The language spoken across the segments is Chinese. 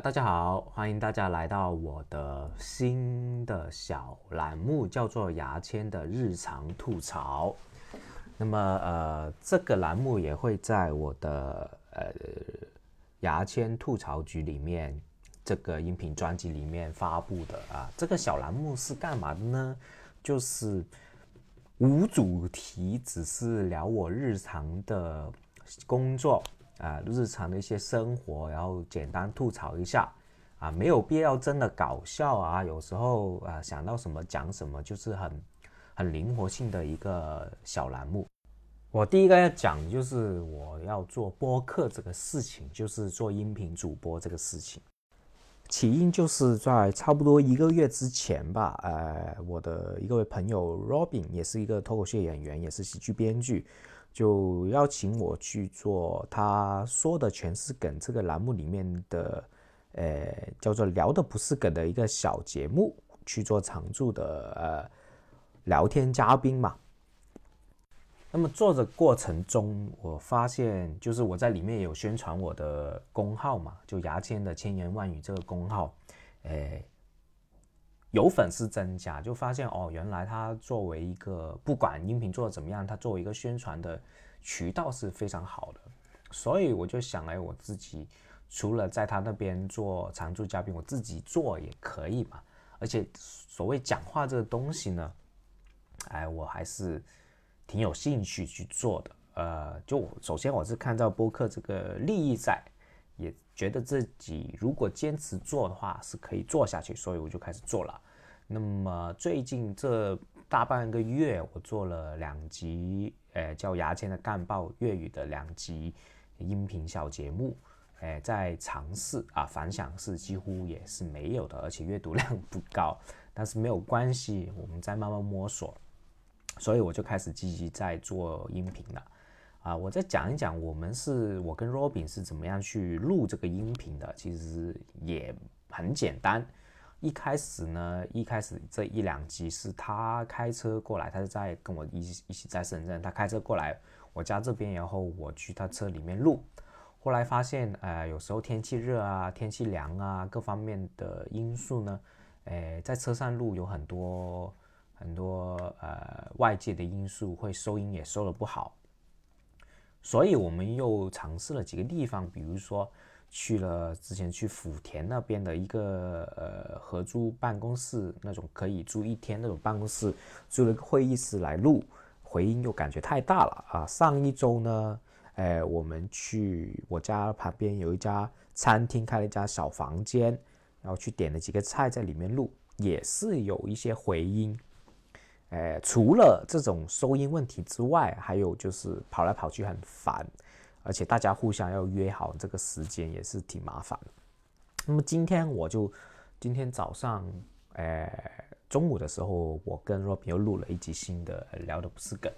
大家好，欢迎大家来到我的新的小栏目，叫做牙签的日常吐槽。那么，呃，这个栏目也会在我的呃牙签吐槽局里面这个音频专辑里面发布的啊。这个小栏目是干嘛的呢？就是无主题，只是聊我日常的工作。啊，日常的一些生活，然后简单吐槽一下，啊，没有必要真的搞笑啊。有时候啊，想到什么讲什么，就是很很灵活性的一个小栏目。我第一个要讲就是我要做播客这个事情，就是做音频主播这个事情。起因就是在差不多一个月之前吧，呃，我的一个朋友 Robin 也是一个脱口秀演员，也是喜剧编剧。就邀请我去做他说的全是梗这个栏目里面的，呃，叫做聊的不是梗的一个小节目，去做常驻的呃聊天嘉宾嘛。那么做的过程中，我发现就是我在里面有宣传我的公号嘛，就牙签的千言万语这个公号，诶。有粉丝增加，就发现哦，原来他作为一个不管音频做的怎么样，他作为一个宣传的渠道是非常好的。所以我就想，哎，我自己除了在他那边做常驻嘉宾，我自己做也可以嘛。而且所谓讲话这个东西呢，哎，我还是挺有兴趣去做的。呃，就首先我是看到播客这个利益在。也觉得自己如果坚持做的话是可以做下去，所以我就开始做了。那么最近这大半个月，我做了两集，呃，叫牙签的干报粤语的两集音频小节目，呃，在尝试啊，反响是几乎也是没有的，而且阅读量不高，但是没有关系，我们在慢慢摸索，所以我就开始积极在做音频了。啊，我再讲一讲，我们是我跟 Robin 是怎么样去录这个音频的，其实也很简单。一开始呢，一开始这一两集是他开车过来，他是在跟我一一起在深圳，他开车过来我家这边，然后我去他车里面录。后来发现，呃，有时候天气热啊，天气凉啊，各方面的因素呢，呃，在车上录有很多很多呃外界的因素，会收音也收的不好。所以我们又尝试了几个地方，比如说去了之前去福田那边的一个呃合租办公室，那种可以住一天那种办公室，租了个会议室来录，回音又感觉太大了啊。上一周呢，哎，我们去我家旁边有一家餐厅开了一家小房间，然后去点了几个菜在里面录，也是有一些回音。呃，除了这种收音问题之外，还有就是跑来跑去很烦，而且大家互相要约好这个时间也是挺麻烦。那么今天我就今天早上，呃，中午的时候，我跟若平又录了一集新的，聊的不是梗，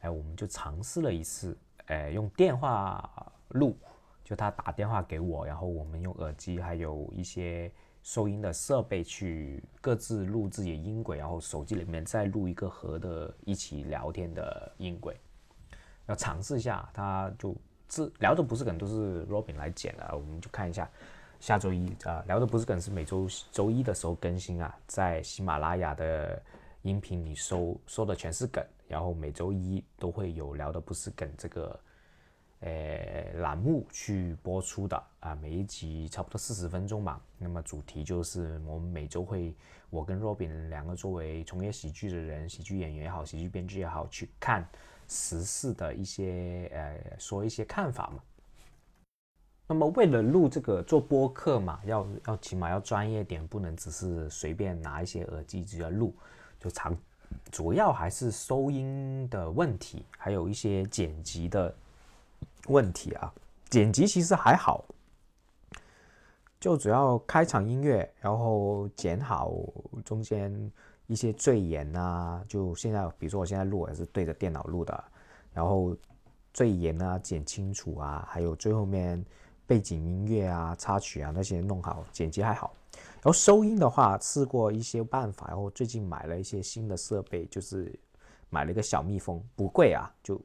哎，我们就尝试了一次，呃，用电话录，就他打电话给我，然后我们用耳机，还有一些。收音的设备去各自录自己的音轨，然后手机里面再录一个和的一起聊天的音轨，要尝试一下。他就自聊的不是梗，都是 Robin 来剪的，我们就看一下。下周一啊，聊的不是梗是每周周一的时候更新啊，在喜马拉雅的音频里收收的全是梗，然后每周一都会有聊的不是梗这个。呃，栏目去播出的啊，每一集差不多四十分钟吧。那么主题就是我们每周会，我跟若饼两个作为从业喜剧的人，喜剧演员也好，喜剧编剧也好，去看时事的一些呃，说一些看法嘛。那么为了录这个做播客嘛，要要起码要专业点，不能只是随便拿一些耳机直接录，就长，主要还是收音的问题，还有一些剪辑的。问题啊，剪辑其实还好，就主要开场音乐，然后剪好中间一些赘言啊，就现在比如说我现在录也是对着电脑录的，然后赘言啊剪清楚啊，还有最后面背景音乐啊插曲啊那些弄好，剪辑还好。然后收音的话，试过一些办法，然后最近买了一些新的设备，就是买了一个小蜜蜂，不贵啊，就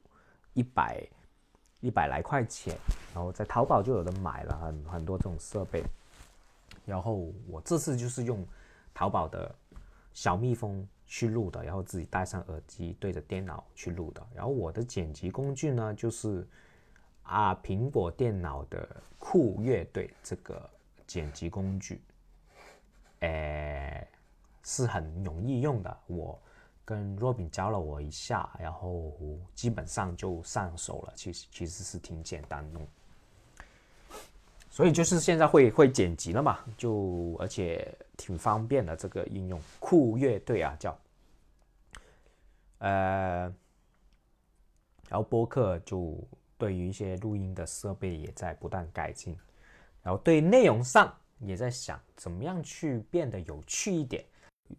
一百。一百来块钱，然后在淘宝就有的买了很很多这种设备，然后我这次就是用淘宝的小蜜蜂去录的，然后自己戴上耳机对着电脑去录的。然后我的剪辑工具呢，就是啊苹果电脑的酷乐队这个剪辑工具，诶是很容易用的。我跟若饼教了我一下，然后基本上就上手了。其实其实是挺简单的。所以就是现在会会剪辑了嘛，就而且挺方便的这个应用酷乐队啊叫，呃，然后播客就对于一些录音的设备也在不断改进，然后对内容上也在想怎么样去变得有趣一点。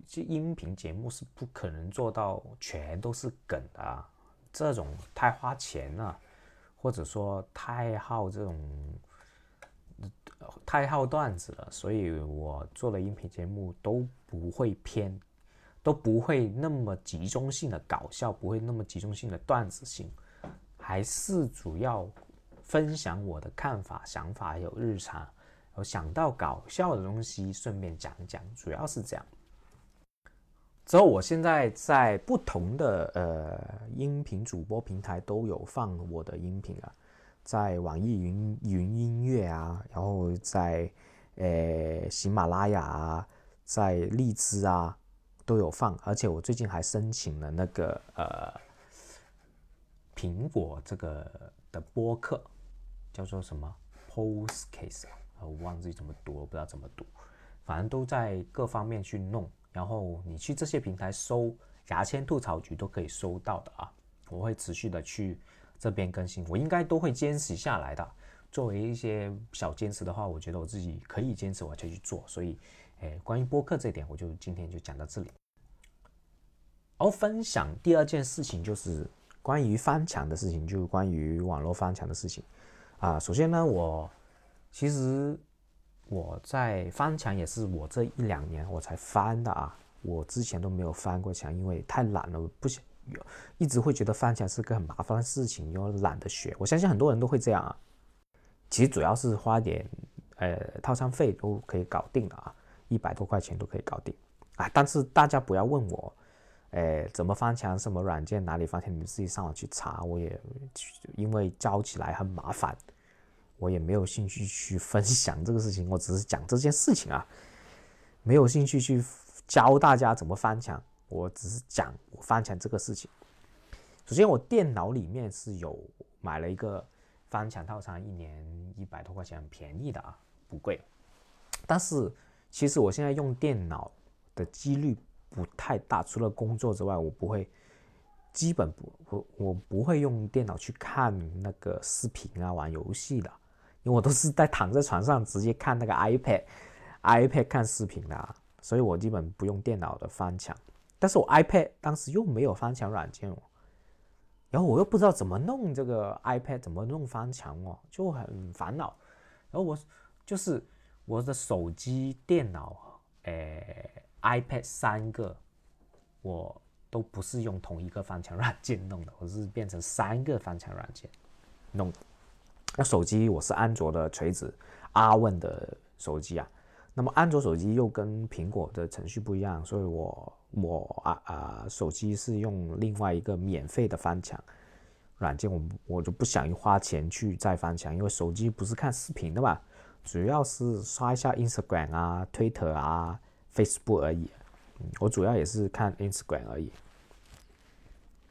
这音频节目是不可能做到全都是梗的，这种太花钱了，或者说太耗这种。太耗段子了，所以我做的音频节目都不会偏，都不会那么集中性的搞笑，不会那么集中性的段子性，还是主要分享我的看法、想法，还有日常，有想到搞笑的东西顺便讲讲，主要是这样。之后我现在在不同的呃音频主播平台都有放我的音频啊。在网易云云音乐啊，然后在呃喜马拉雅啊，在荔枝啊都有放，而且我最近还申请了那个呃苹果这个的播客，叫做什么 Postcase 啊，我忘记怎么读，我不知道怎么读，反正都在各方面去弄，然后你去这些平台搜牙签吐槽局都可以搜到的啊，我会持续的去。这边更新，我应该都会坚持下来的。作为一些小坚持的话，我觉得我自己可以坚持，我就去做。所以，诶，关于播客这点，我就今天就讲到这里。然后分享第二件事情就是关于翻墙的事情，就是关于网络翻墙的事情啊。首先呢，我其实我在翻墙也是我这一两年我才翻的啊，我之前都没有翻过墙，因为太懒了，不想。有一直会觉得翻墙是个很麻烦的事情，又懒得学。我相信很多人都会这样啊。其实主要是花点呃套餐费都可以搞定的啊，一百多块钱都可以搞定啊。但是大家不要问我，呃怎么翻墙，什么软件，哪里翻墙，你自己上网去查。我也因为教起来很麻烦，我也没有兴趣去分享这个事情。我只是讲这件事情啊，没有兴趣去教大家怎么翻墙。我只是讲我翻墙这个事情。首先，我电脑里面是有买了一个翻墙套餐，一年一百多块钱，很便宜的啊，不贵。但是，其实我现在用电脑的几率不太大，除了工作之外，我不会，基本不我我不会用电脑去看那个视频啊，玩游戏的，因为我都是在躺在床上直接看那个 iPad，iPad 看视频的，所以我基本不用电脑的翻墙。但是我 iPad 当时又没有翻墙软件哦，然后我又不知道怎么弄这个 iPad 怎么弄翻墙哦，就很烦恼。然后我就是我的手机、电脑、诶 iPad 三个，我都不是用同一个翻墙软件弄的，我是变成三个翻墙软件弄的。那手机我是安卓的锤子阿问的手机啊。那么安卓手机又跟苹果的程序不一样，所以我我啊啊手机是用另外一个免费的翻墙软件，我我就不想花钱去再翻墙，因为手机不是看视频的嘛，主要是刷一下 Instagram 啊、Twitter 啊、Facebook 而已。嗯，我主要也是看 Instagram 而已。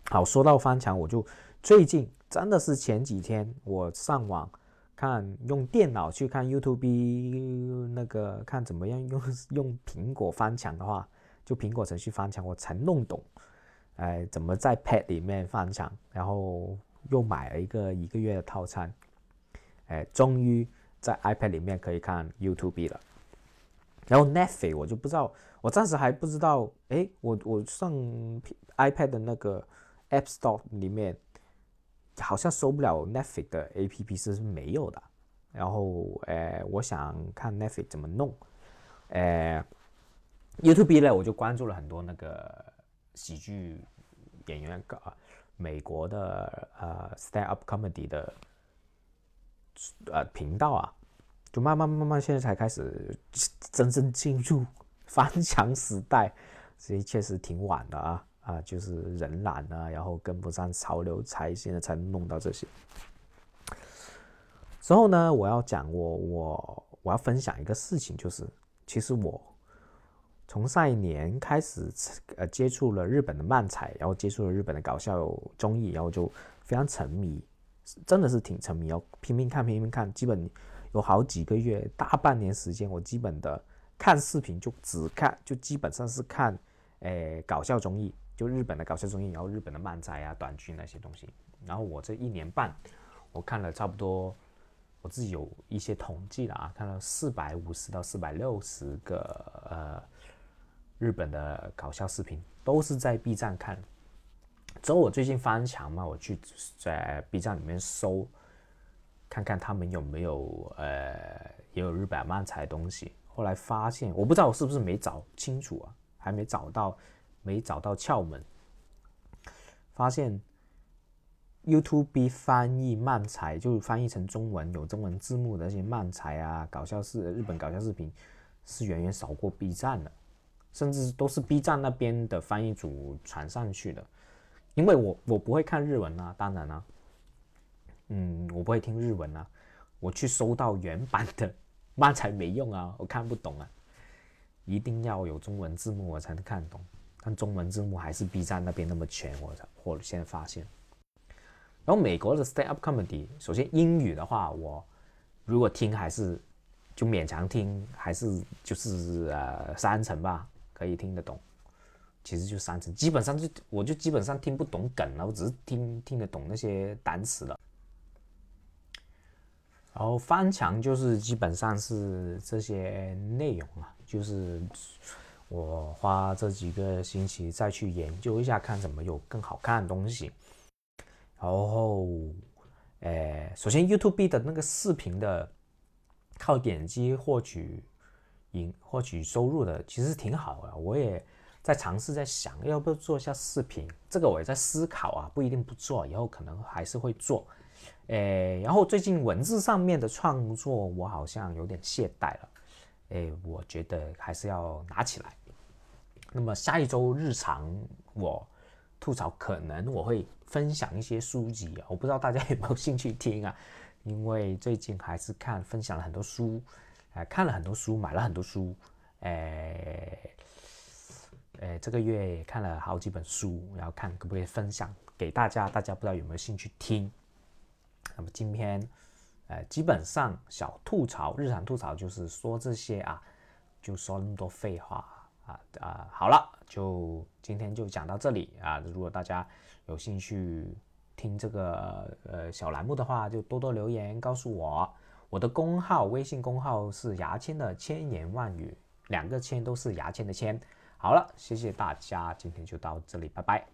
好，说到翻墙，我就最近真的是前几天我上网。看用电脑去看 YouTube 那个看怎么样用 用苹果翻墙的话，就苹果程序翻墙，我才弄懂，哎，怎么在 Pad 里面翻墙，然后又买了一个一个月的套餐，哎，终于在 iPad 里面可以看 YouTube 了。然后 Netflix 我就不知道，我暂时还不知道，哎，我我上 iPad 的那个 App Store 里面。好像搜不了 Netflix 的 APP 是没有的，然后，呃，我想看 Netflix 怎么弄，呃，YouTube 呢，我就关注了很多那个喜剧演员搞美国的呃 stand up comedy 的呃频道啊，就慢慢慢慢现在才开始真正进入翻墙时代，所以确实挺晚的啊。啊，就是人懒啊，然后跟不上潮流，才现在才弄到这些。之后呢，我要讲我我我要分享一个事情，就是其实我从上一年开始呃接触了日本的漫才，然后接触了日本的搞笑综艺，然后就非常沉迷，真的是挺沉迷，要拼命看拼命看，基本有好几个月大半年时间，我基本的看视频就只看，就基本上是看诶搞笑综艺，就日本的搞笑综艺，然后日本的漫才啊短剧那些东西，然后我这一年半我看了差不多。我自己有一些统计了啊，看了四百五十到四百六十个呃日本的搞笑视频，都是在 B 站看。之后我最近翻墙嘛，我去在 B 站里面搜，看看他们有没有呃也有日本漫才的东西。后来发现，我不知道我是不是没找清楚啊，还没找到，没找到窍门，发现。YouTube 翻译漫才，就翻译成中文有中文字幕的那些漫才啊，搞笑视日本搞笑视频是远远少过 B 站的，甚至都是 B 站那边的翻译组传上去的。因为我我不会看日文啊，当然啊，嗯，我不会听日文啊，我去搜到原版的漫才没用啊，我看不懂啊，一定要有中文字幕我才能看懂。但中文字幕还是 B 站那边那么全，我才或现在发现。然后美国的 stand up comedy，首先英语的话，我如果听还是就勉强听，还是就是呃三层吧，可以听得懂。其实就三层，基本上就我就基本上听不懂梗了，我只是听听得懂那些单词了。然后翻墙就是基本上是这些内容啊，就是我花这几个星期再去研究一下，看怎么有更好看的东西。然后，诶，首先 YouTube 的那个视频的靠点击获取盈获取收入的，其实挺好的。我也在尝试在想，要不要做一下视频？这个我也在思考啊，不一定不做，以后可能还是会做。诶，然后最近文字上面的创作，我好像有点懈怠了。诶，我觉得还是要拿起来。那么下一周日常我。吐槽可能我会分享一些书籍啊，我不知道大家 有没有兴趣听啊？因为最近还是看分享了很多书，哎，看了很多书，买了很多书，哎，哎，这个月看了好几本书，然后看可不可以分享给大家，大家不知道有没有兴趣听？那么今天，呃，基本上小吐槽，日常吐槽就是说这些啊，就说那么多废话。啊啊，好了，就今天就讲到这里啊！如果大家有兴趣听这个呃小栏目的话，就多多留言告诉我。我的公号，微信公号是牙签的千言万语，两个签都是牙签的签。好了，谢谢大家，今天就到这里，拜拜。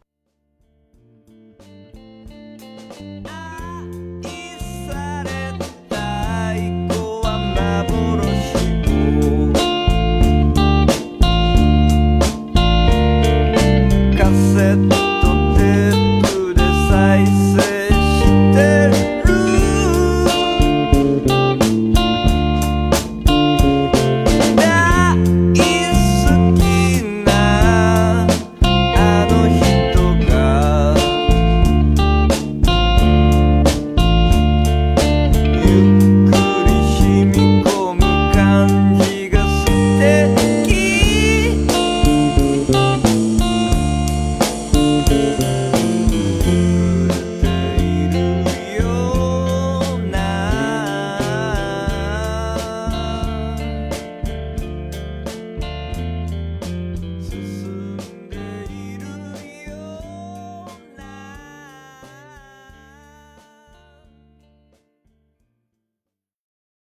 sunset